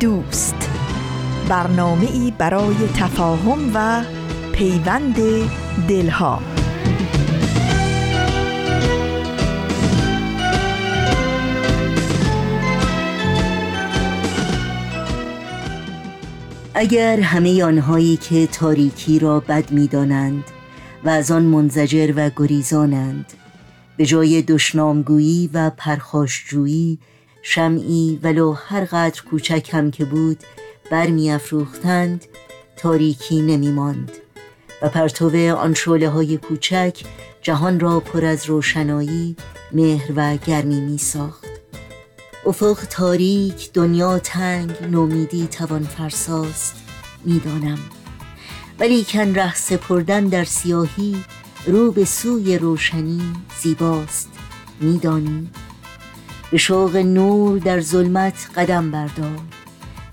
دوست. برنامه ای برای تفاهم و پیوند دلها. اگر همه آنهایی که تاریکی را بد می‌دانند و از آن منزجر و گریزانند به جای دشنامگویی و پرخاشجویی شمعی ولو هر قدر کوچک هم که بود برمیافروختند تاریکی نمی ماند و پرتو آن شعله های کوچک جهان را پر از روشنایی مهر و گرمی می ساخت افق تاریک دنیا تنگ نومیدی توان فرساست می‌دانم. ولی کن ره سپردن در سیاهی رو به سوی روشنی زیباست میدانی؟ به شوق نور در ظلمت قدم بردار.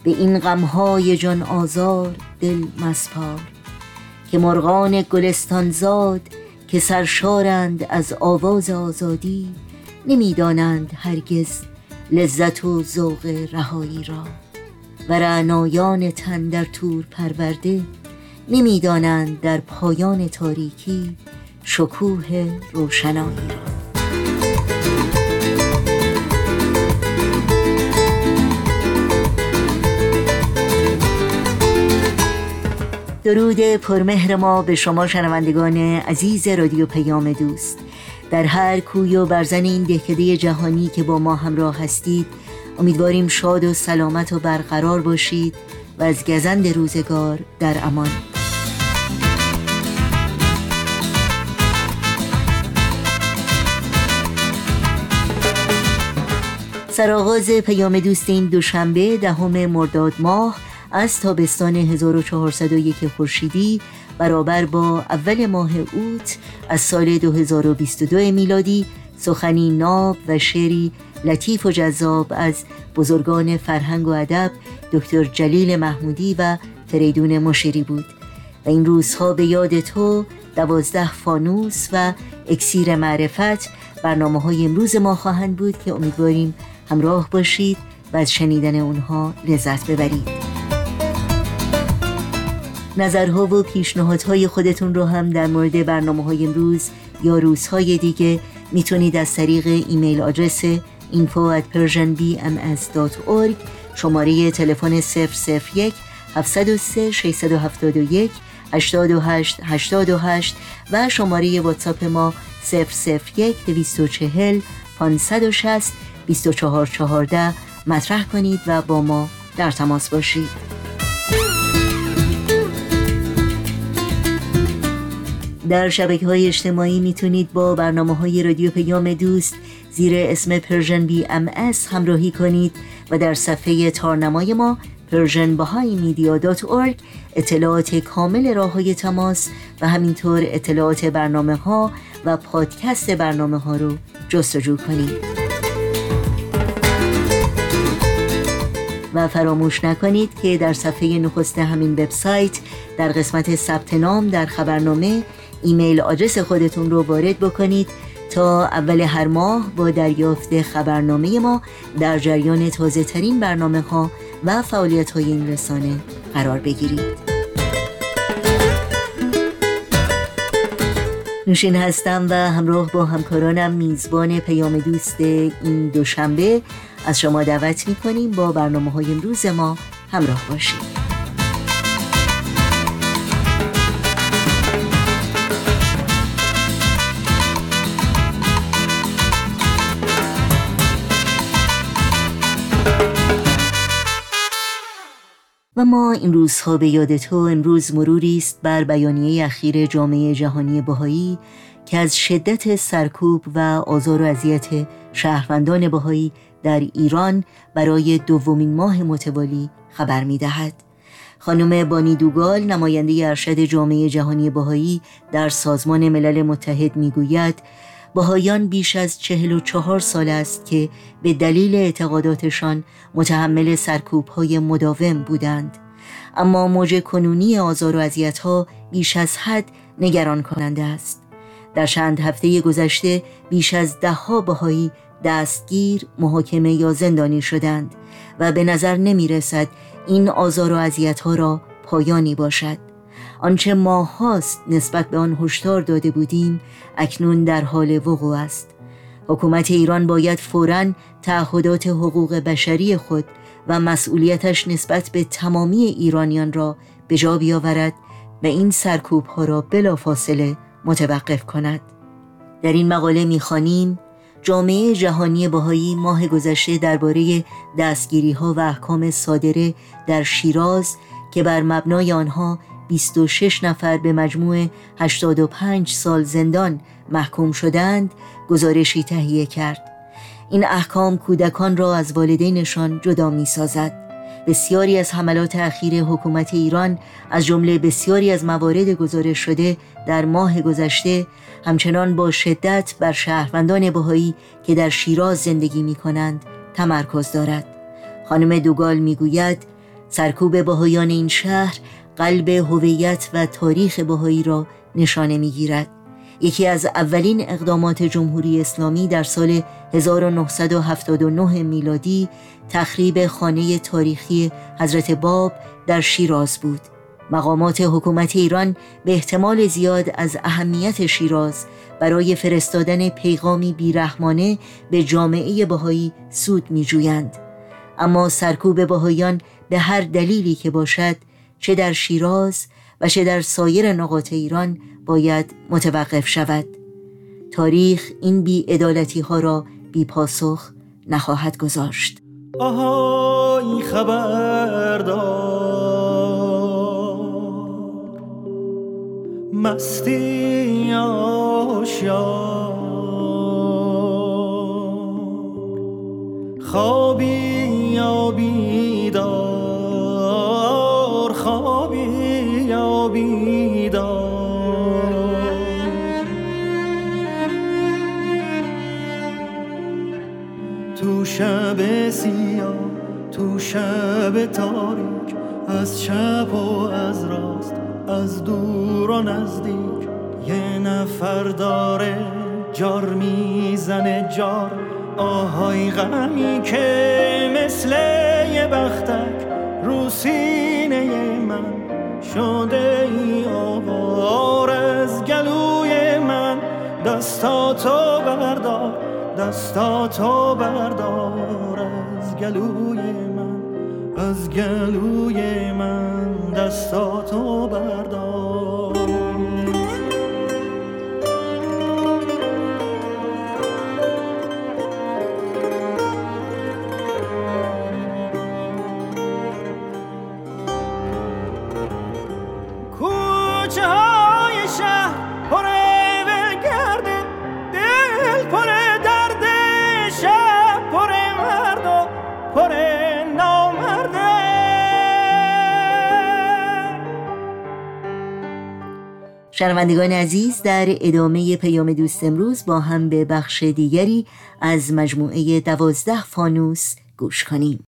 به این غمهای جان آزار دل مسپار. که مرغان گلستان زاد که سرشارند از آواز آزادی نمی‌دانند هرگز لذت و ذوق رهایی را. و رعنایان تن در تور پرورده نمی‌دانند در پایان تاریکی شکوه روشنایی را. درود پرمهر ما به شما شنوندگان عزیز رادیو پیام دوست. در هر کوی و برزن این دهکده جهانی که با ما همراه هستید امیدواریم شاد و سلامت و برقرار باشید و از گزند روزگار در امان. سرآغاز پیام دوست این دوشنبه دهم مرداد ماه از تابستان 1401 خورشیدی برابر با اول ماه اوت از سال 2022 میلادی سخنی ناب و شعری لطیف و جذاب از بزرگان فرهنگ و ادب دکتر جلیل محمودی و فریدون مشیری بود. و این روزها به یاد تو دوازده فانوس و اکسیر معرفت برنامه های امروز ما خواهند بود که امیدواریم همراه باشید و از شنیدن اونها لذت ببرید. نظرها و پیشنهادهای خودتون رو هم در مورد برنامه های امروز یا روزهای دیگه می‌تونید از طریق ایمیل آدرس info at persianbms.org شماره تلفن 001 703 671 828 828 و شماره واتساپ ما 001 240 560 2414 مطرح کنید و با ما در تماس باشید. در شبکه های اجتماعی می‌تونید با برنامه های رادیو پیام دوست زیر اسم Persian BMS همراهی کنید و در صفحه تارنمای ما Persian اطلاعات کامل راه های تماس و همینطور اطلاعات برنامه ها و پادکست برنامه ها رو جستجو کنید. و فراموش نکنید که در صفحه نخست همین وبسایت در قسمت ثبت نام در خبرنامه ایمیل آدرس خودتون رو وارد بکنید تا اول هر ماه با دریافت خبرنامه ما در جریان تازه ترین برنامه ها و فعالیت های این رسانه قرار بگیرید. نوشین هستم و همراه با همکارانم میزبان پیام دوست این دوشنبه. از شما دعوت می‌کنیم با برنامه های امروز ما همراه باشید. و ما این روزها به یاد تو امروز مروری است بر بیانیه اخیر جامعه جهانی بهایی که از شدت سرکوب و آزار و اذیت شهروندان بهایی در ایران برای دومین ماه متوالی خبر می دهد. خانم بانی دوگال نماینده ارشد جامعه جهانی بهایی در سازمان ملل متحد می‌گوید بهایان بیش از چهل و چهار سال است که به دلیل اعتقاداتشان متحمل سرکوب های مداوم بودند. اما موج کنونی آزار و ها بیش از حد نگران کننده است. در چند هفته گذشته بیش از دهها بهایی دستگیر، محاکمه یا زندانی شدند و به نظر نمی رسد این آزار و ها را پایانی باشد. آنچه ما هاست نسبت به آن هشدار داده بودیم اکنون در حال وقوع است. حکومت ایران باید فوراً تعهدات حقوق بشری خود و مسئولیتش نسبت به تمامی ایرانیان را به جا بیاورد و این سرکوب ها را بلافاصله متوقف کند. در این مقاله می‌خوانیم جامعه جهانی باهایی ماه گذشته درباره دستگیری ها و احکام صادره در شیراز که بر مبنای آنها 26 نفر به مجموع 85 سال زندان محکوم شدند گزارشی تهیه کرد. این احکام کودکان را از والدینشان جدا می سازد بسیاری از حملات اخیر حکومت ایران از جمله بسیاری از موارد گزارش شده در ماه گذشته همچنان با شدت بر شهروندان بهایی که در شیراز زندگی می کنند تمرکز دارد. خانم دوگال می گوید سرکوب بهایان این شهر قلب هویت و تاریخ بهایی را نشانه می گیرد یکی از اولین اقدامات جمهوری اسلامی در سال 1979 میلادی تخریب خانه تاریخی حضرت باب در شیراز بود مقامات حکومت ایران به احتمال زیاد از اهمیت شیراز برای فرستادن پیغامی بیرحمانه به جامعه بهایی سود می جویند. اما سرکوب بهایان به هر دلیلی که باشد چه در شیراز و چه در سایر نقاط ایران باید متوقف شود. تاریخ این بی ها را بی پاسخ نخواهد گذاشت. آهای خبردار مستی آشیار. خوابی یا بیدار. شب سیاه تو شب تاریک از چپ و از راست از دور و نزدیک. یه نفر داره جار می‌زنه جار آهای غمی که مثل یه بختک رو سینه من شده ای آوار از گلوی من. دستاتو بردار دستاتو بردار از گلوی من از گلوی من. دستاتو بردار. شنوندگان عزیز در ادامه پیام دوست امروز با هم به بخش دیگری از مجموعه دوازده فانوس گوش کنیم.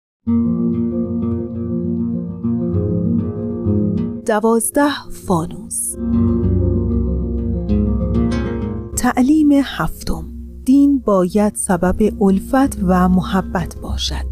دوازده فانوس. تعلیم هفتم. دین باید سبب الفت و محبت باشد.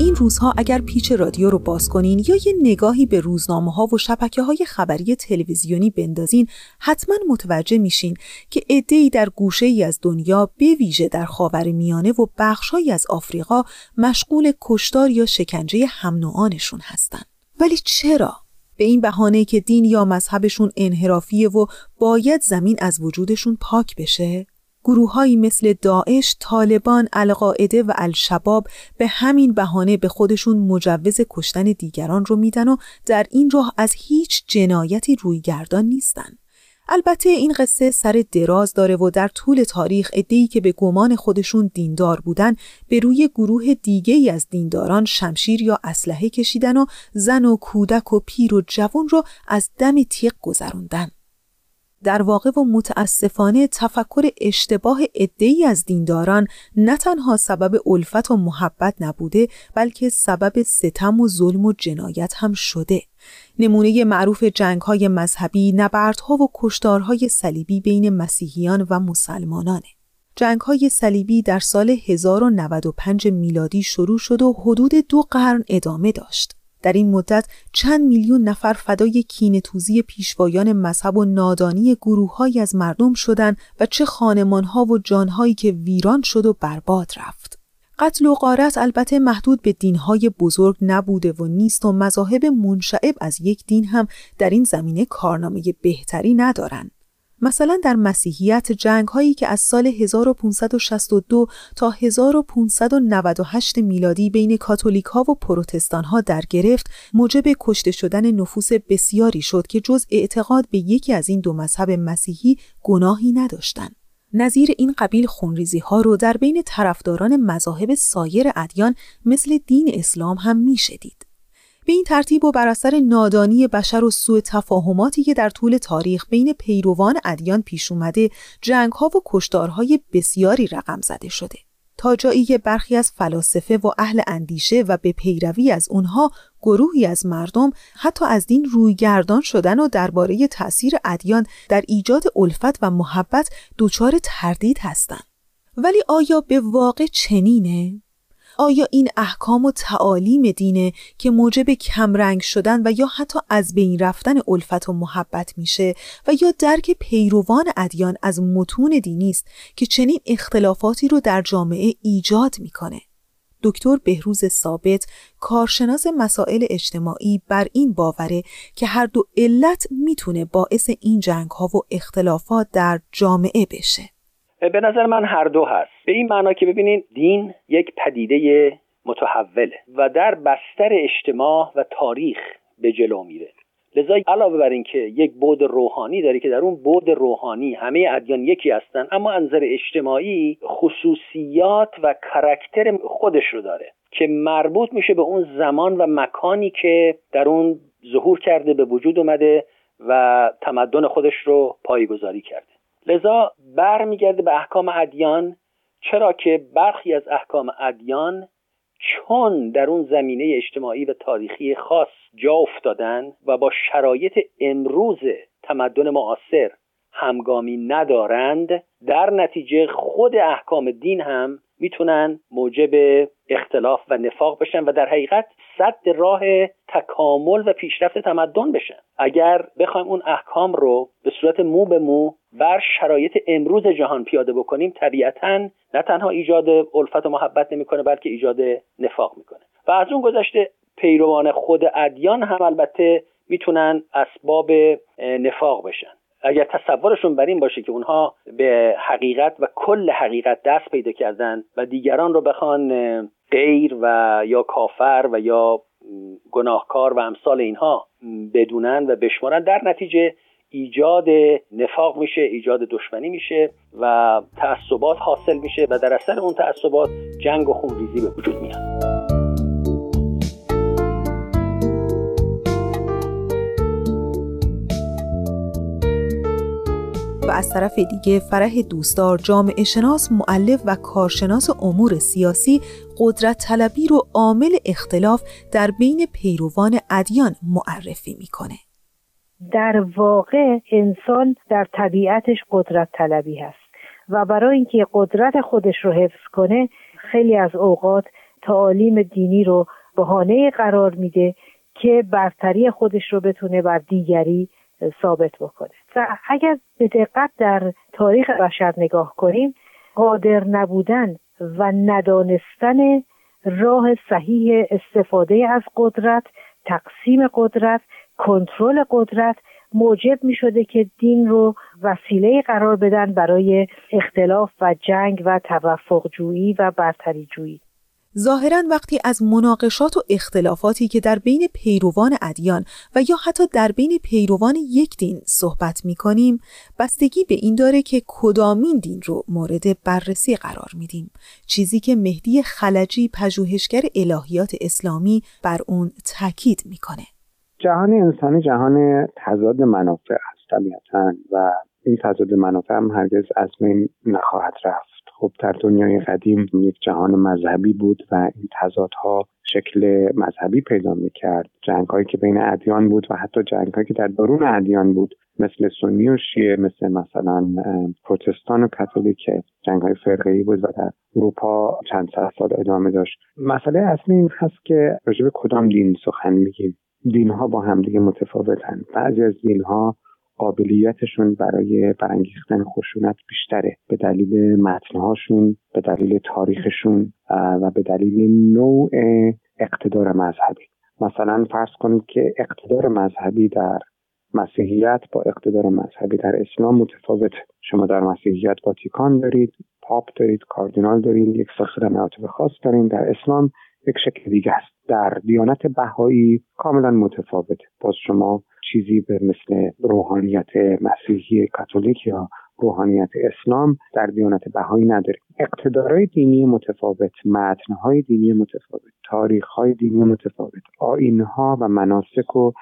این روزها اگر پیچ رادیو رو باز کنین یا یه نگاهی به روزنامه ها و شبکه های خبری تلویزیونی بندازین حتما متوجه میشین که عده‌ای در گوشه ای از دنیا به ویژه در خاور میانه و بخشهایی از آفریقا مشغول کشتار یا شکنجه هم نوعانشون هستن. ولی چرا؟ به این بهانه که دین یا مذهبشون انحرافیه و باید زمین از وجودشون پاک بشه؟ گروههایی مثل داعش، طالبان، القاعده و الشباب به همین بهانه به خودشون مجوز کشتن دیگران رو میدن و در این راه از هیچ جنایتی رویگردان نیستن. البته این قصه سر دراز داره و در طول تاریخ ادهی که به گمان خودشون دیندار بودن به روی گروه دیگه ای از دینداران شمشیر یا اسلحه کشیدن و زن و کودک و پیر و جوان رو از دم تیغ گذروندن. در واقع و متاسفانه تفکر اشتباه ادهی از دینداران نه تنها سبب الفت و محبت نبوده بلکه سبب ستم و ظلم و جنایت هم شده. نمونه معروف جنگ های مذهبی، نبردها و کشتارهای صلیبی بین مسیحیان و مسلمانانه. جنگ های صلیبی در سال 1095 میلادی شروع شد و حدود دو قرن ادامه داشت. در این مدت چند میلیون نفر فدای کینتوزی پیشوایان مذهب و نادانی گروههایی از مردم شدند و چه خانمانها و جانهایی که ویران شد و برباد رفت. قتل و غارت البته محدود به دینهای بزرگ نبوده و نیست و مذاهب منشعب از یک دین هم در این زمینه کارنامه بهتری ندارند. مثلا در مسیحیت جنگ هایی که از سال 1562 تا 1598 میلادی بین کاتولیک ها و پروتستان ها در گرفت موجب کشته شدن نفوس بسیاری شد که جز اعتقاد به یکی از این دو مذهب مسیحی گناهی نداشتند. نظیر این قبیل خونریزی ها رو در بین طرفداران مذاهب سایر ادیان مثل دین اسلام هم می‌شدید. به این ترتیب و بر اثر نادانی بشر و سوء تفاهماتی که در طول تاریخ بین پیروان ادیان پیش اومده جنگ ها و کشتارهای بسیاری رقم زده شده. تا جایی که برخی از فلاسفه و اهل اندیشه و به پیروی از اونها گروهی از مردم حتی از دین رویگردان شدن و درباره تأثیر ادیان در ایجاد الفت و محبت دچار تردید هستند. ولی آیا به واقع چنینه؟ آیا این احکام و تعالیم دینه که موجب کمرنگ شدن و یا حتی از بین رفتن الفت و محبت میشه و یا درک پیروان ادیان از متون دینی است که چنین اختلافاتی رو در جامعه ایجاد می‌کنه؟ دکتر بهروز ثابت کارشناس مسائل اجتماعی بر این باوره که هر دو علت می‌تونه باعث این جنگ ها و اختلافات در جامعه بشه. به نظر من هر دو هست. به این معنا که ببینید دین یک پدیده متحوله و در بستر اجتماع و تاریخ به جلو میره. لذا علاوه بر اینکه یک بود روحانی داره که در اون بود روحانی همه ادیان یکی هستن اما انظر اجتماعی خصوصیات و کرکتر خودش رو داره که مربوط میشه به اون زمان و مکانی که در اون ظهور کرده به وجود اومده و تمدن خودش رو پایگذاری کرده. لذا برمیگرده به احکام ادیان. چرا که برخی از احکام ادیان چون در اون زمینه اجتماعی و تاریخی خاص جا افتادن و با شرایط امروز تمدن معاصر همگامی ندارند در نتیجه خود احکام دین هم می‌تونن موجب اختلاف و نفاق بشن و در حقیقت صد راه تکامل و پیشرفت تمدن بشن. اگر بخوایم اون احکام رو به صورت مو به مو بر شرایط امروز جهان پیاده بکنیم طبیعتا نه تنها ایجاد الفت و محبت نمی‌کنه بلکه ایجاد نفاق می‌کنه. و از اون گذشته پیروان خود ادیان هم البته می‌تونن اسباب نفاق بشن. اگر تصورشون بر این باشه که اونها به حقیقت و کل حقیقت دست پیدا کردن و دیگران رو بخوان غیر و یا کافر و یا گناهکار و امثال اینها بدونن و بشمارن در نتیجه ایجاد نفاق میشه ایجاد دشمنی میشه و تعصبات حاصل میشه و در اثر اون تعصبات جنگ و خونریزی به وجود میاد. و از طرف دیگه فرح دوستدار جامعه شناس معلف و کارشناس امور سیاسی قدرت طلبی رو عامل اختلاف در بین پیروان ادیان معرفی می‌کنه. در واقع انسان در طبیعتش قدرت طلبی هست. و برای اینکه قدرت خودش رو حفظ کنه خیلی از اوقات تعالیم دینی رو بهانه قرار میده که برتری خودش رو بتونه بر دیگری ثابت بکنه. و اگر به دقت در تاریخ بشر نگاه کنیم قادر نبودن و ندانستن راه صحیح استفاده از قدرت تقسیم قدرت کنترل قدرت موجب می شده که دین رو وسیله قرار بدن برای اختلاف و جنگ و توفق جویی و برتری جویی ظاهرا وقتی از مناقشات و اختلافاتی که در بین پیروان ادیان و یا حتی در بین پیروان یک دین صحبت می کنیم بستگی به این داره که کدامین دین رو مورد بررسی قرار میدیم. چیزی که مهدی خلجی پژوهشگر الهیات اسلامی بر اون تاکید می‌کنه. جهان انسانی جهان تضاد منافع است طبیعتا و این تضاد منافع هم هرگز از بین نخواهد رفت. خب در دنیای قدیم یک جهان مذهبی بود و این تضادها شکل مذهبی پیدا می‌کرد. جنگ هایی که بین ادیان بود و حتی جنگ هایی که در درون ادیان بود مثل سنی و شیعه مثل مثلا پروتستان و کاتولیک جنگ های فرقه بود و در اروپا چند صد سال ادامه داشت. مسئله اصلی این هست که راجع به کدام دین سخن میگیم. دین ها با همدیگه متفاوتن. بعضی از دین ها قابلیتشون برای برانگیختن خشونت بیشتره. به دلیل متنهاشون به دلیل تاریخشون و به دلیل نوع اقتدار مذهبی. مثلا فرض کنید که اقتدار مذهبی در مسیحیت با اقتدار مذهبی در اسلام متفاوت. شما در مسیحیت واتیکان دارید پاپ دارید کاردینال دارید یک سلسله مراتب خاص دارید در اسلام یک شکل دیگه است. در دیانت بهایی کاملا متفاوت. باز شما چیزی به مثل روحانیت مسیحی کاتولیک یا روحانیت اسلام در دیانت بهایی نداریم. اقتدارهای دینی متفاوت متنهای دینی متفاوت تاریخهای دینی متفاوت آینها و مناسک و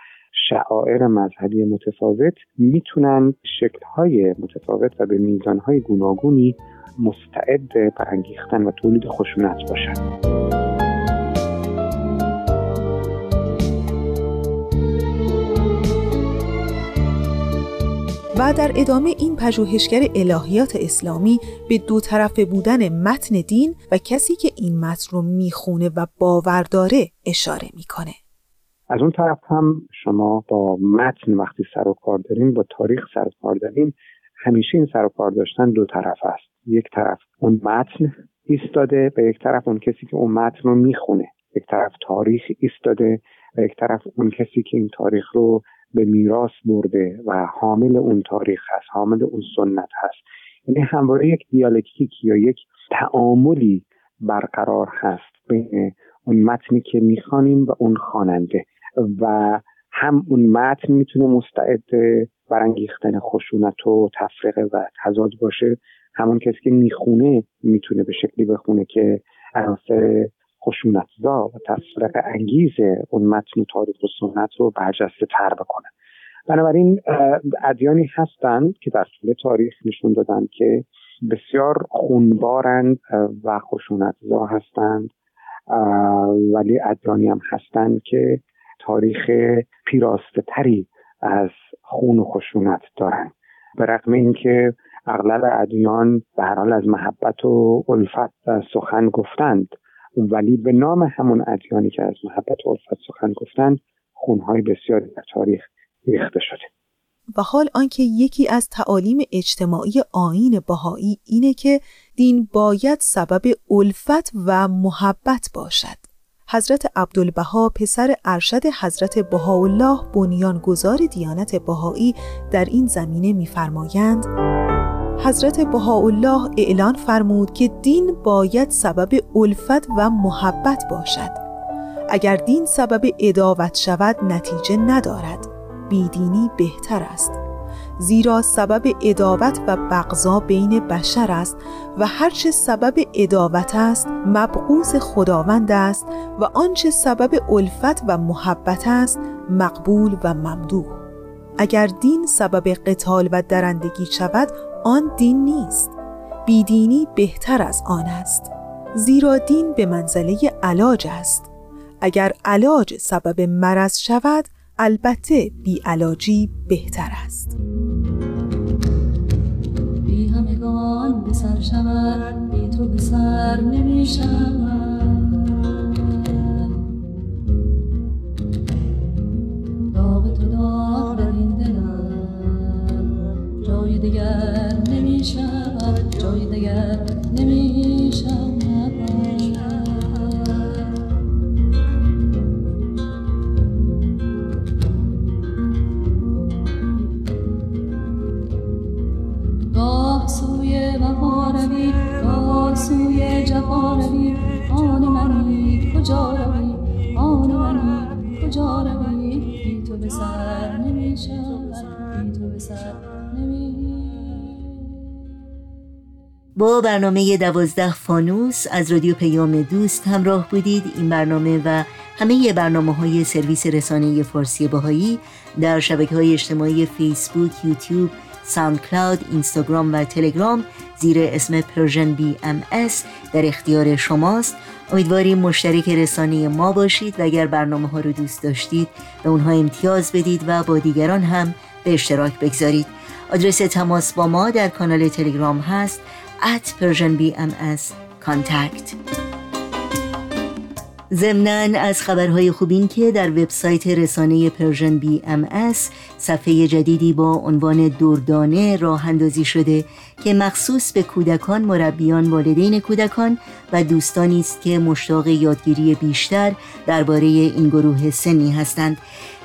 شعائر مذهبی متفاوت می‌تونن شکلهای متفاوت و به میزانهای گوناگونی مستعد برانگیختن و تولید خشونت باشند در ادامه این پژوهشگر الهیات اسلامی به دو طرف بودن متن دین و کسی که این متن رو می‌خونه و باور داره اشاره می‌کنه. از اون طرف هم شما با متن وقتی سر و کار دارین با تاریخ سر و کار دارین همیشه این سر و کار داشتن دو طرف است. یک طرف اون متن ایستاده و یک طرف اون کسی که اون متن رو می‌خونه. یک طرف تاریخ ایستاده و یک طرف اون کسی که این تاریخ رو به میراث برده و حامل اون تاریخ هست حامل اون سنت هست. یعنی همواره یک دیالکتیک یا یک تعاملی برقرار هست بین اون متنی که می‌خوانیم و اون خواننده. و هم اون متن می‌تونه مستعد برانگیختن خشونت و تفرقه و تضاد باشه. همون کسی که می‌خونه می‌تونه به شکلی بخونه که عناصر خشونتزا و تفرق انگیز اون متن تاریخ و سنت رو برجسته تر بکنه. بنابراین ادیانی هستند که در طول تاریخ نشون دادن که بسیار خونبارند و خشونتزا هستند ولی ادیانی هم هستند که تاریخ پیراسته تری از خون و خشونت دارند به رغم اینکه اغلب ادیان به هر حال از محبت و الفت سخن گفتند. ولی به نام همون ادیانی که از محبت و الفت سخن گفتن خونهای بسیاری در تاریخ ریخته شده. و حال آنکه یکی از تعالیم اجتماعی آین بهایی اینه که دین باید سبب الفت و محبت باشد. حضرت عبدالبها پسر ارشد حضرت بهاءالله بنیانگذار دیانت بهایی در این زمینه می‌فرمایند حضرت بهاءالله اعلان فرمود که دین باید سبب الفت و محبت باشد. اگر دین سبب اداوت شود نتیجه ندارد. بیدینی بهتر است. زیرا سبب اداوت و بغضا بین بشر است و هرچه سبب اداوت است مبغوز خداوند است و آنچه سبب الفت و محبت است مقبول و ممدوح اگر دین سبب قتال و درندگی شود آن دین نیست. بیدینی بهتر از آن است. زیرا دین به منزله علاج است. اگر علاج سبب مرض شود البته بی علاجی بهتر است. بی همگان به سر شود بی تو به سر نمی شود. داغ تو داغ در این دلم جای دیگر نمی شود جای دیگر نمی شود سوی وفا روی جفا روی کجا روی؟ آن منی کجا روی؟ بی تو به سر نمی شود بی تو به سر با برنامه دوازده فانوس از رادیو پیام دوست همراه بودید. این برنامه و همه برنامه های سرویس رسانه فارسی بهایی در شبکه های اجتماعی فیسبوک، یوتیوب، SoundCloud، اینستاگرام و تلگرام زیر اسم Persian BMS در اختیار شماست. امیدواریم مشترک رسانه ما باشید و اگر برنامه ها رو دوست داشتید به اونها امتیاز بدید و با دیگران هم به اشتراک بگذارید. آدرس تماس با ما در کانال تلگرام هست at persianbms contact ضمنا از خبرهای خوبی که در وبسایت رسانه Persian BMS صفحه جدیدی با عنوان دردانه راه اندازی شده که مخصوص به کودکان، مربیان، والدین کودکان و دوستانی است که مشتاق یادگیری بیشتر درباره این گروه سنی هستند.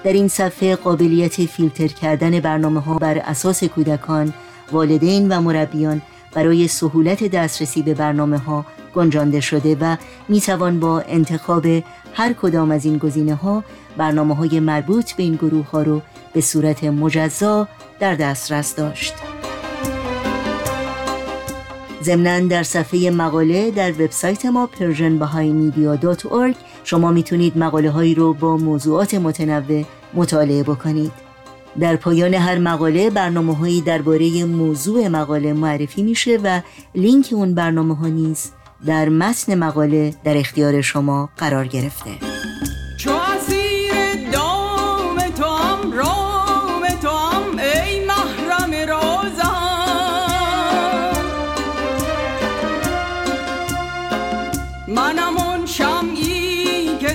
در این صفحه قابلیت فیلتر کردن برنامه ها بر اساس کودکان، والدین و مربیان برای سهولت دسترسی به برنامه ها گنجانده شده و می توان با انتخاب هر کدام از این گزینه ها برنامه های مربوط به این گروه ها رو به صورت مجزا در دسترس داشت. ضمنا در صفحه مقاله در وبسایت ما persianbahaimedia.org شما می‌تونید مقاله هایی رو با موضوعات متنوع مطالعه بکنید. در پایان هر مقاله برنامه هایی درباره موضوع مقاله معرفی میشه و لینک اون برنامه ها نیز در متن مقاله در اختیار شما قرار گرفته. چو دام ای محرم منم اون که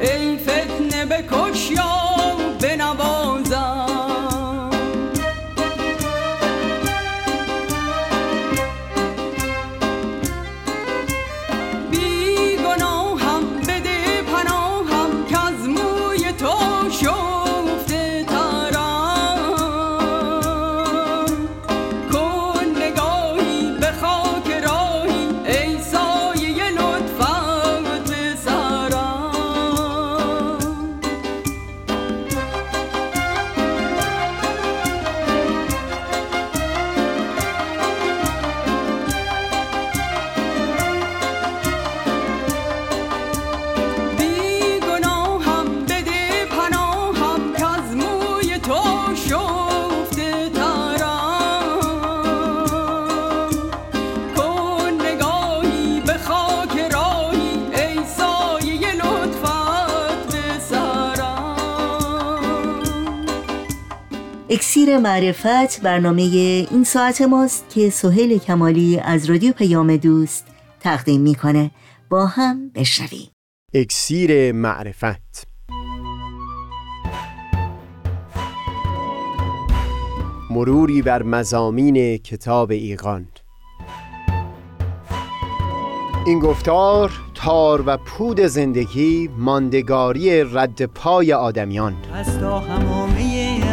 اکسیر معرفت برنامه این ساعت ماست که سهیل کمالی از رادیو پیام دوست تقدیم می‌کنه. با هم بشنویم. اکسیر معرفت. مروری بر مزامین کتاب ایقان این گفتار تار و پود زندگی ماندگاری رد پای آدمیان. از تا همامه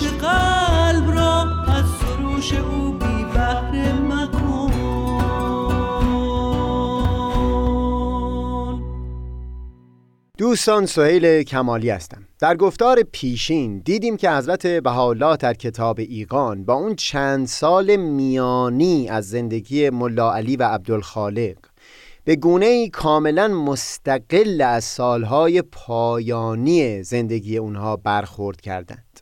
قلب را او بی مکن. دوستان سهیل کمالی هستم. در گفتار پیشین دیدیم که حضرت بهاءالله در کتاب ایقان با اون چند سال میانی از زندگی ملا علی و عبدالخالق به گونه ای کاملا مستقل از سالهای پایانی زندگی اونها برخورد کردند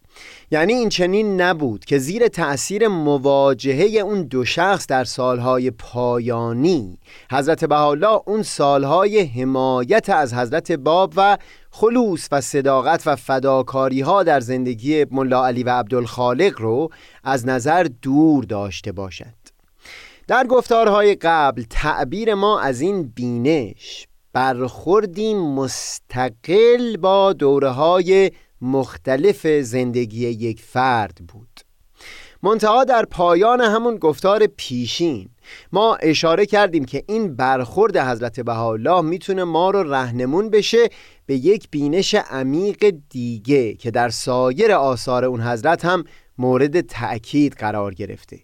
یعنی این چنین نبود که زیر تأثیر مواجهه اون دو شخص در سالهای پایانی. حضرت بهاءالله اون سالهای حمایت از حضرت باب و خلوص و صداقت و فداکاری ها در زندگی ملا علی و عبدالخالق رو از نظر دور داشته باشد. در گفتارهای قبل تعبیر ما از این بینش برخوردی مستقل با دوره های مختلف زندگی یک فرد بود. منتها در پایان همون گفتار پیشین ما اشاره کردیم که این برخورد حضرت بهاءالله می‌تونه ما رو رهنمون بشه به یک بینش عمیق دیگه که در سایر آثار اون حضرت هم مورد تأکید قرار گرفته.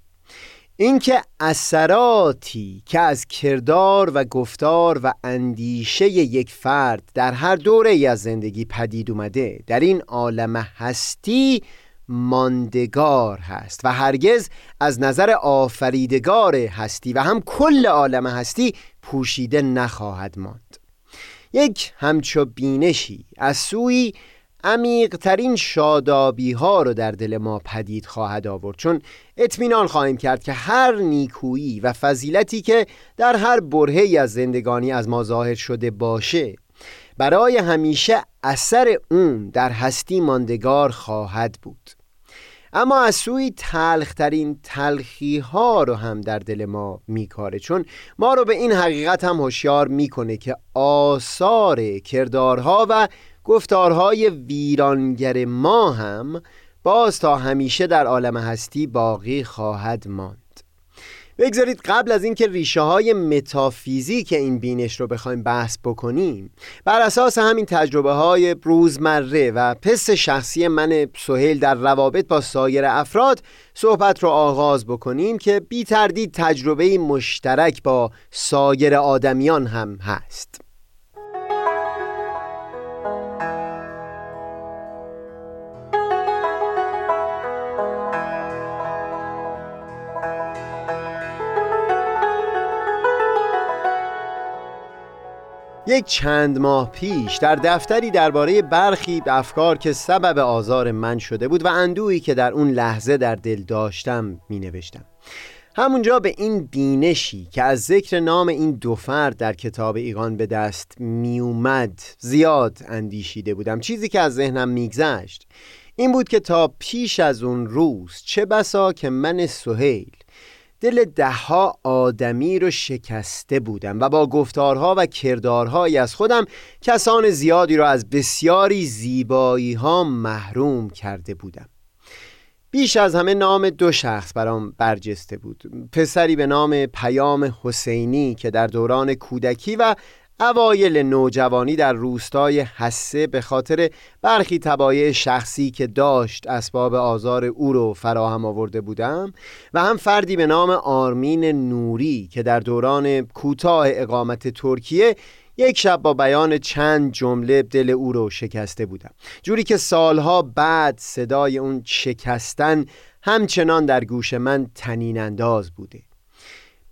اینکه اثراتی که از کردار و گفتار و اندیشه یک فرد در هر دوره ای از زندگی پدید اومده در این عالم هستی ماندگار هست و هرگز از نظر آفریدگار هستی و هم کل عالم هستی پوشیده نخواهد ماند. یک همچو بینشی از سوی عمیقترین شادابی ها رو در دل ما پدید خواهد آورد. چون اطمینان خواهیم کرد که هر نیکویی و فضیلتی که در هر برهی از زندگانی از ما ظاهر شده باشه برای همیشه اثر اون در هستی ماندگار خواهد بود. اما از سوی تلخترین تلخی ها رو هم در دل ما میکاره. چون ما رو به این حقیقت هم هوشیار می‌کنه که آثار کردارها و گفتارهای ویرانگر ما هم باز تا همیشه در عالم هستی باقی خواهد ماند. بگذارید قبل از اینکه ریشه های متافیزیک این بینش رو بخوایم بحث بکنیم بر اساس همین تجربه های روزمره و پس شخصی من سهیل در روابط با سایر افراد صحبت رو آغاز بکنیم که بی تردید تجربه مشترک با سایر آدمیان هم هست. یک چند ماه پیش در دفتری درباره برخی افکار که سبب آزار من شده بود و اندوهی که در اون لحظه در دل داشتم می نوشتم همونجا به این بینشی که از ذکر نام این دو فرد در کتاب ایقان به دست میومد زیاد اندیشیده بودم. چیزی که از ذهنم میگذشت این بود که تا پیش از اون روز چه بسا که من سهیل دل دهها آدمی رو شکسته بودم و با گفتارها و کردارهایی از خودم کسان زیادی را از بسیاری زیبایی ها محروم کرده بودم. بیش از همه نام دو شخص برام برجسته بود. پسری به نام پیام حسینی که در دوران کودکی و اوایل نوجوانی در روستای حسه به خاطر برخی تبایع شخصی که داشت اسباب آزار او رو فراهم آورده بودم و هم فردی به نام آرمین نوری که در دوران کوتاه اقامت ترکیه یک شب با بیان چند جمله دل او رو شکسته بودم. جوری که سالها بعد صدای اون شکستن همچنان در گوش من تنین انداز بوده.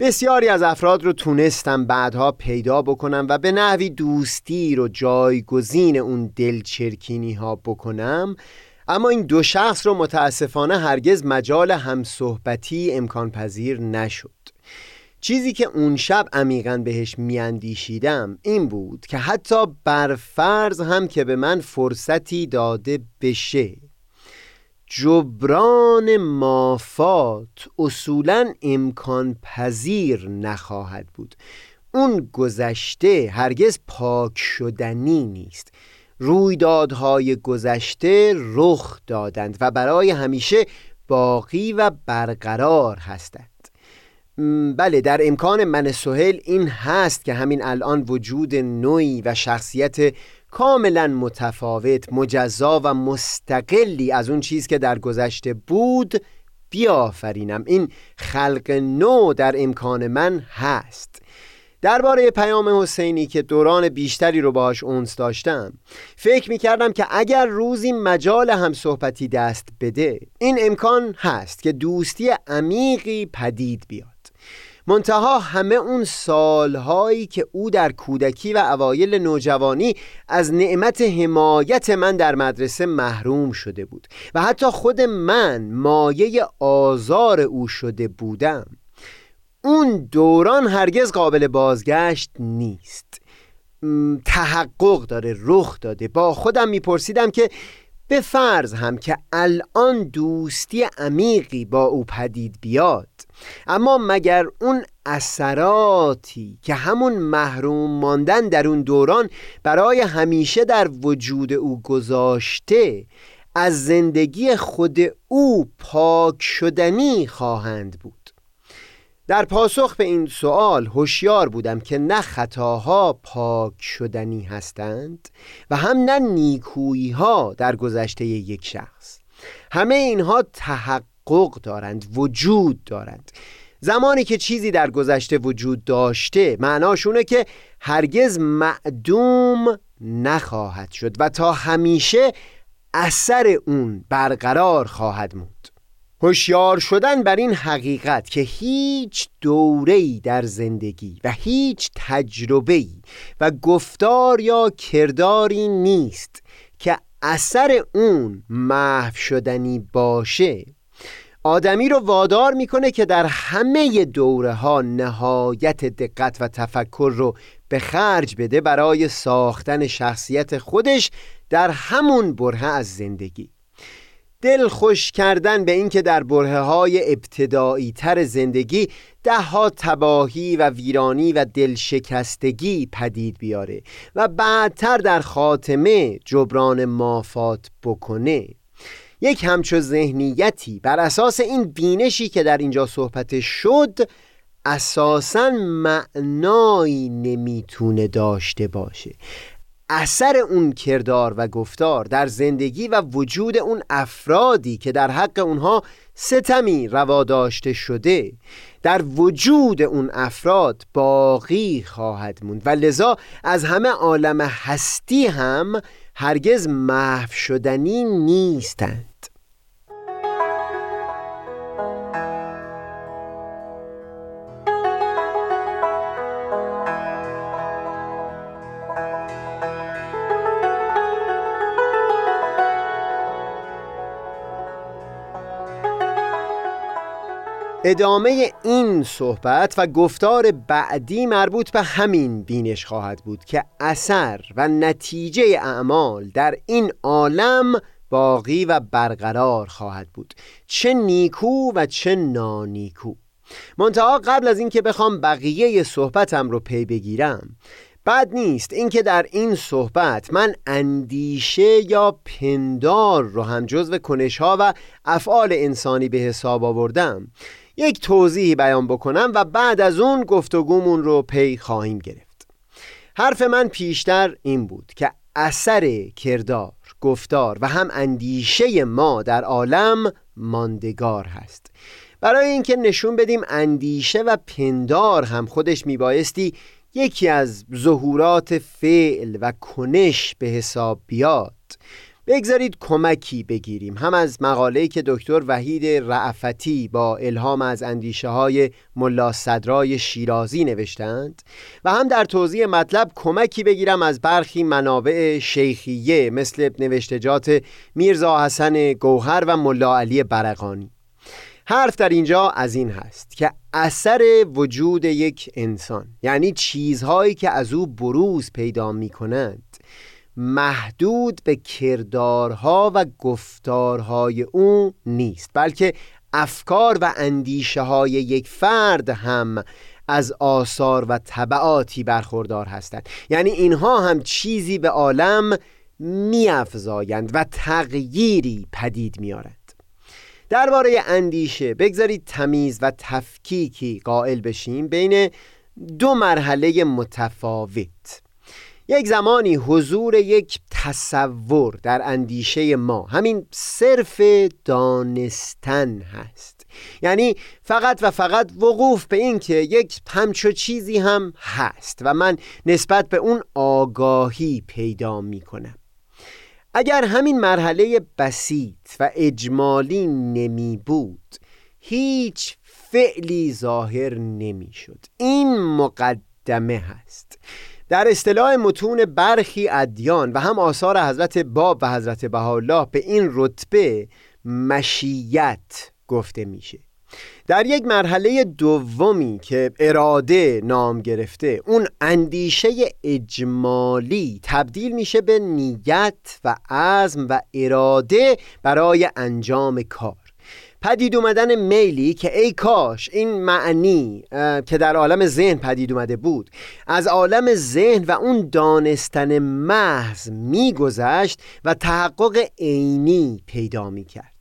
بسیاری از افراد رو تونستم بعدها پیدا بکنم و به نحوی دوستی رو جایگزین اون دلچرکینی ها بکنم اما این دو شخص رو متاسفانه هرگز مجال همصحبتی امکان پذیر نشد. چیزی که اون شب عمیقا بهش میاندیشیدم این بود که حتی بر فرض هم که به من فرصتی داده بشه. جبران مافات اصولا امکان پذیر نخواهد بود. اون گذشته هرگز پاک شدنی نیست. رویدادهای گذشته رخ دادند و برای همیشه باقی و برقرار هستند. بله در امکان من سهل این هست که همین الان وجود نوعی و شخصیت کاملا متفاوت مجزا و مستقلی از اون چیز که در گذشته بود بیافرینم. این خلق نو در امکان من هست. درباره پیام حسینی که دوران بیشتری رو باهاش اونس داشتم فکر می‌کردم که اگر روزی مجال هم صحبتی دست بده این امکان هست که دوستی عمیقی پدید بیاد. منتها همه اون سالهایی که او در کودکی و اوایل نوجوانی از نعمت حمایت من در مدرسه محروم شده بود و حتی خود من مایه آزار او شده بودم. اون دوران هرگز قابل بازگشت نیست. تحقق داره رخ داده. با خودم میپرسیدم که به فرض هم که الان دوستی عمیقی با او پدید بیاد اما مگر اون اثراتی که همون محروم ماندن در اون دوران برای همیشه در وجود او گذاشته از زندگی خود او پاک شدنی خواهند بود؟ در پاسخ به این سوال هوشیار بودم که نه خطاها پاک شدنی هستند و هم نه نیکویی ها در گذشته یک شخص. همه اینها تحقق دارند وجود دارند. زمانی که چیزی در گذشته وجود داشته معناشونه که هرگز معدوم نخواهد شد و تا همیشه اثر اون برقرار خواهد موند. هوشیار شدن بر این حقیقت که هیچ دوره‌ای در زندگی و هیچ تجربه‌ای و گفتار یا کرداری نیست که اثر اون محو شدنی باشه. آدمی رو وادار می‌کنه که در همه دوره ها نهایت دقت و تفکر رو به خرج بده برای ساختن شخصیت خودش در همون بره از زندگی. دل خوش کردن به اینکه در بره های ابتدایی تر زندگی ده ها تباهی و ویرانی و دلشکستگی پدید بیاره و بعدتر در خاتمه جبران مافات بکنه. یک همچو ذهنیتی بر اساس این بینشی که در اینجا صحبت شد اساسا معنایی نمی‌تونه داشته باشه. اثر اون کردار و گفتار در زندگی و وجود اون افرادی که در حق اونها ستمی روا داشته شده در وجود اون افراد باقی خواهد موند. و لذا از همه عالم هستی هم هرگز محو شدنی نیستند. ادامه این صحبت و گفتار بعدی مربوط به همین بینش خواهد بود که اثر و نتیجه اعمال در این عالم باقی و برقرار خواهد بود. چه نیکو و چه نانیکو. منتها قبل از اینکه بخوام بقیه صحبتم رو پی بگیرم بد نیست اینکه در این صحبت من اندیشه یا پندار رو هم جزو کنشها و افعال انسانی به حساب آوردم. یک توضیحی بیان بکنم و بعد از اون گفتگومون رو پی خواهیم گرفت. حرف من پیشتر این بود که اثر کردار گفتار و هم اندیشه ما در عالم ماندگار هست. برای اینکه نشون بدیم اندیشه و پندار هم خودش میبایستی یکی از ظهورات فعل و کنش به حساب بیاد. بگذارید کمکی بگیریم. هم از مقاله که دکتر وحید رعفتی با الهام از اندیشه های ملا صدرای شیرازی نوشتند و هم در توضیح مطلب کمکی بگیرم از برخی منابع شیخیه مثل نوشتجات میرزا حسن گوهر و ملا علی برقانی. حرف در اینجا از این هست که اثر وجود یک انسان یعنی چیزهایی که از او بروز پیدا می کنند محدود به کردارها و گفتارهای او نیست بلکه افکار و اندیشه های یک فرد هم از آثار و طبعاتی برخوردار هستند. یعنی اینها هم چیزی به عالم میافزایند و تغییری پدید میارند درباره اندیشه بگذارید تمیز و تفکیکی قائل بشیم بین دو مرحله متفاوت. یک زمانی حضور یک تصور در اندیشه ما همین صرف دانستن هست. یعنی فقط و فقط وقوف به این که یک همچو چیزی هم هست و من نسبت به اون آگاهی پیدا می کنم اگر همین مرحله بسیط و اجمالی نمی بود هیچ فعلی ظاهر نمی شد. این مقدمه هست. در اصطلاح متون برخی ادیان و هم آثار حضرت باب و حضرت بهاءالله به این رتبه مشیت گفته میشه. در یک مرحله دومی که اراده نام گرفته اون اندیشه اجمالی تبدیل میشه به نیت و عزم و اراده برای انجام کار. پدید اومدن میلی که ای کاش این معنی که در عالم ذهن پدید اومده بود. از عالم ذهن و اون دانستن محض میگذشت و تحقق عینی پیدا می‌کرد.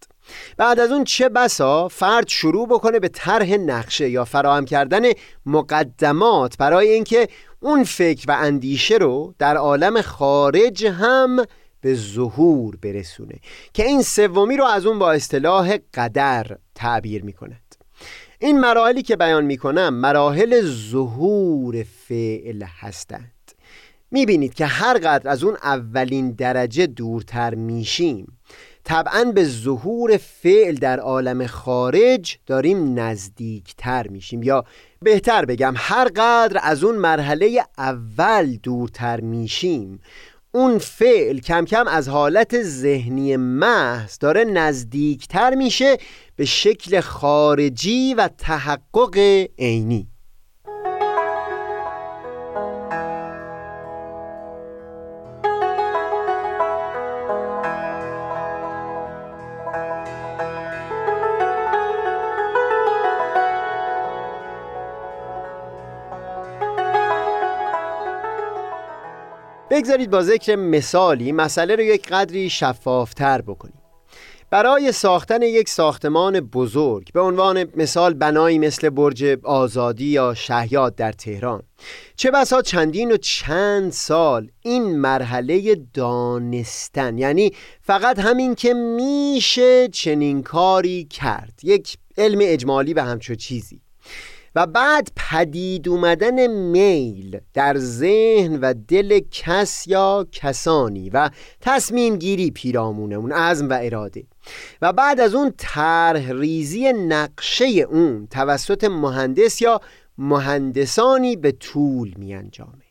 بعد از اون چه بسا فرد شروع بکنه به طرح نقشه یا فراهم کردن مقدمات برای اینکه اون فکر و اندیشه رو در عالم خارج هم به ظهور برسونه که این سومی رو از اون با اصطلاح قدر تعبیر می کند این مراحلی که بیان می کنم مراحل ظهور فعل هستند. می بینید که هر قدر از اون اولین درجه دورتر میشیم طبعا به ظهور فعل در عالم خارج داریم نزدیکتر میشیم. یا بهتر بگم هر قدر از اون مرحله اول دورتر میشیم اون فعل کم کم از حالت ذهنی محض داره نزدیکتر میشه به شکل خارجی و تحقق عینی. بگذارید با ذکر مثالی مسئله رو یک قدری شفافتر بکنیم. برای ساختن یک ساختمان بزرگ به عنوان مثال بنایی مثل برج آزادی یا شهیاد در تهران چه بسا چندین و چند سال این مرحله دانستن یعنی فقط همین که میشه چنین کاری کرد. یک علم اجمالی به همچو چیزی. و بعد پدید اومدن میل در ذهن و دل کس یا کسانی و تصمیم گیری پیرامونه اون عزم و اراده. و بعد از اون طرح ریزی نقشه اون توسط مهندس یا مهندسانی به طول می انجامه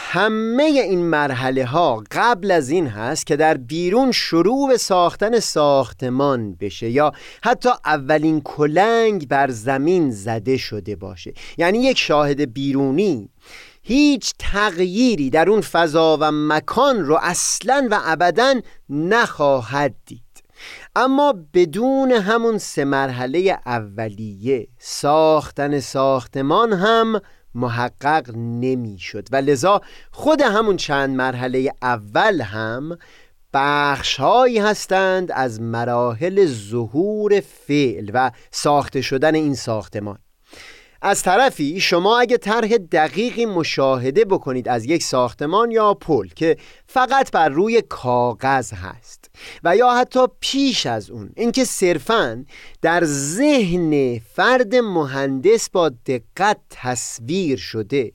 همه این مرحله ها قبل از این هست که در بیرون شروع به ساختن ساختمان بشه یا حتی اولین کلنگ بر زمین زده شده باشه. یعنی یک شاهد بیرونی. هیچ تغییری در اون فضا و مکان رو اصلا و ابدا نخواهد دید. اما بدون همون سه مرحله اولیه ساختن ساختمان هم محقق نمی‌شد. و لذا خود همون چند مرحله اول هم بخشهایی هستند از مراحل ظهور فعل و ساخته شدن این ساختمان. از طرفی شما اگه طرح دقیقی مشاهده بکنید از یک ساختمان یا پل که فقط بر روی کاغذ هست و یا حتی پیش از اون اینکه صرفا در ذهن فرد مهندس با دقت تصویر شده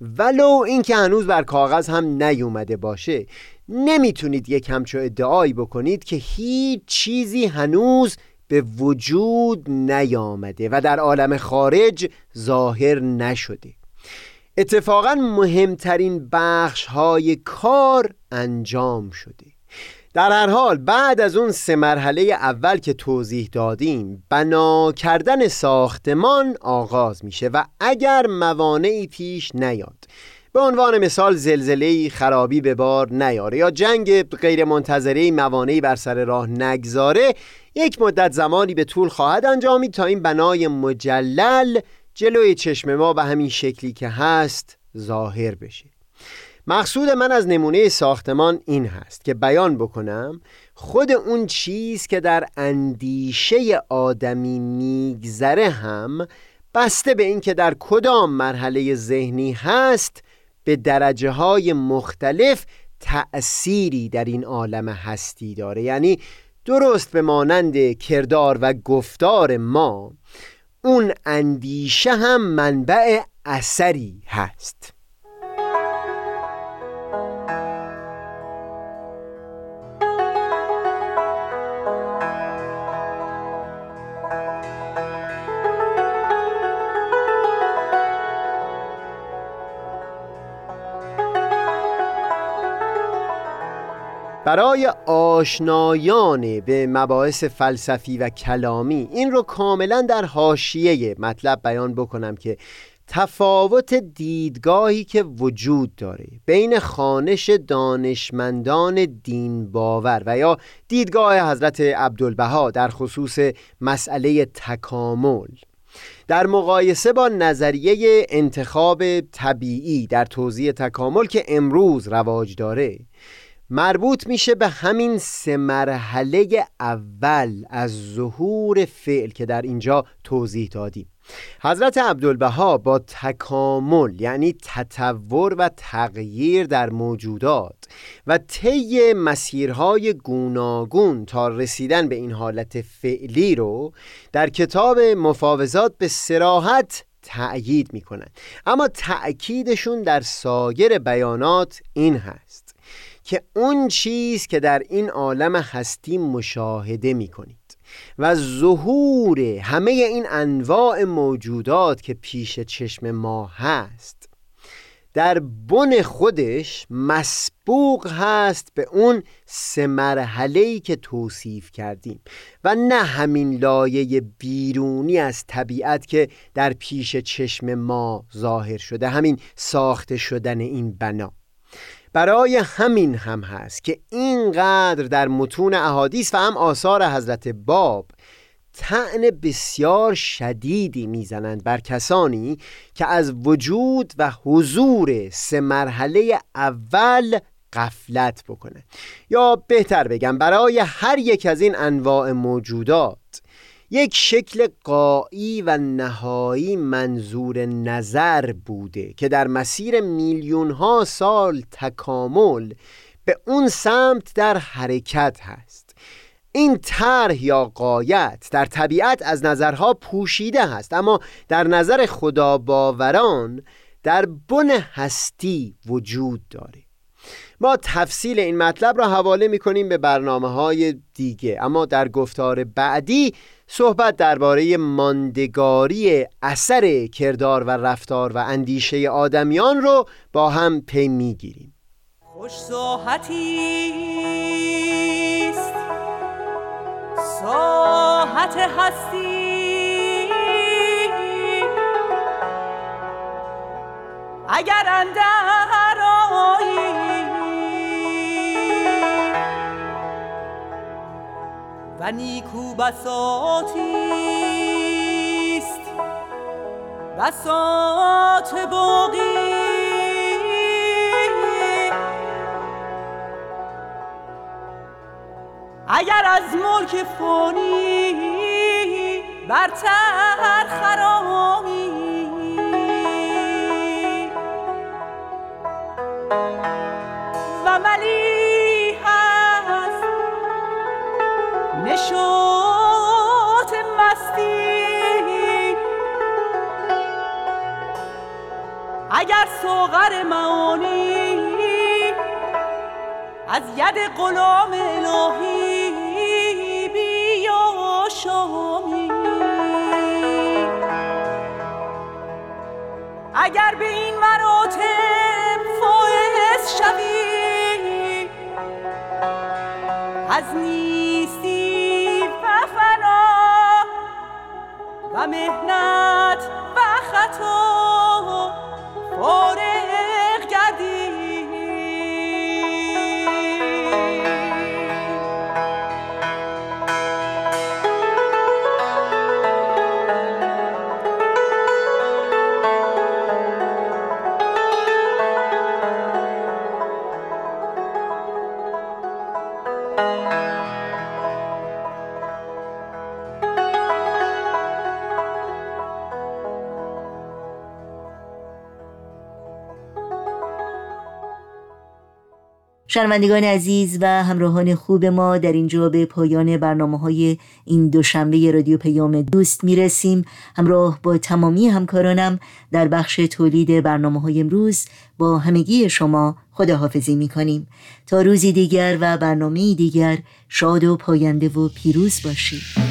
ولو اینکه هنوز بر کاغذ هم نیومده باشه نمی‌تونید یک همچو ادعایی بکنید که هیچ چیزی هنوز به وجود نیامده و در عالم خارج ظاهر نشده. اتفاقا مهمترین بخش های کار انجام شده. در هر حال بعد از اون سه مرحله اول که توضیح دادیم بنا کردن ساختمان آغاز میشه و اگر موانعی پیش نیاد به عنوان مثال زلزله خرابی به بار نیاره یا جنگ غیر منتظره موانعی بر سر راه نگذاره یک مدت زمانی به طول خواهد انجامید تا این بنای مجلل جلوی چشم ما به همین شکلی که هست ظاهر بشه. مقصود من از نمونه ساختمان این هست که بیان بکنم خود اون چیز که در اندیشه آدمی میگذره هم بسته به اینکه در کدام مرحله ذهنی هست به درجه های مختلف تأثیری در این عالم هستی داره. یعنی درست به مانند کردار و گفتار ما اون اندیشه هم منبع اثری هست. برای آشنایان به مباحث فلسفی و کلامی این رو کاملا در حاشیه مطلب بیان بکنم که تفاوت دیدگاهی که وجود داره بین خانش دانشمندان دین باور و یا دیدگاه حضرت عبدالبها در خصوص مسئله تکامل در مقایسه با نظریه انتخاب طبیعی در توضیح تکامل که امروز رواج داره. مربوط میشه به همین سه مرحله اول از ظهور فعل که در اینجا توضیح دادیم. حضرت عبدالبها با تکامل یعنی تطور و تغییر در موجودات و طی مسیرهای گوناگون تا رسیدن به این حالت فعلی رو در کتاب مفاوضات به سراحت تأیید می‌کنند. اما تأکیدشون در سایر بیانات این هست. که اون چیز که در این عالم هستی مشاهده می کنید و ظهور همه این انواع موجودات که پیش چشم ما هست در بن خودش مسبوق هست به اون سه مرحله که توصیف کردیم و نه همین لایه بیرونی از طبیعت که در پیش چشم ما ظاهر شده همین ساخته شدن این بنا. برای همین هم هست که اینقدر در متون احادیث و هم آثار حضرت باب تعن بسیار شدیدی می‌زنند بر کسانی که از وجود و حضور سه مرحله اول قفلت بکنه یا بهتر بگم برای هر یک از این انواع موجودات یک شکل قایی و نهایی منظور نظر بوده که در مسیر میلیون ها سال تکامل به اون سمت در حرکت هست. این طرح یا قایت در طبیعت از نظرها پوشیده هست اما در نظر خدا باوران در بن هستی وجود داره. ما تفصیل این مطلب را حواله می کنیم به برنامه های دیگه اما در گفتار بعدی صحبت درباره ماندگاری اثر کردار و رفتار و اندیشه آدمیان رو با هم پی می‌گیریم. خوش ساحتی ساحت هستی. اگر اندر و نیکو بساتیست. بسات باقی. اگر از ملک فانی برتر خرامی. و ملی نشوت مستی. اگر سوغر معانی از ید غلام الهی بیا شامی اگر به این مراتب فائز شوی از نیستی و مهنت شنوندگان عزیز و همراهان خوب ما در اینجا به پایان برنامه های این دوشنبه رادیو پیام دوست می‌رسیم. همراه با تمامی همکارانم در بخش تولید برنامه های امروز با همگی شما خداحافظی می‌کنیم. تا روزی دیگر و برنامه دیگر شاد و پاینده و پیروز باشید.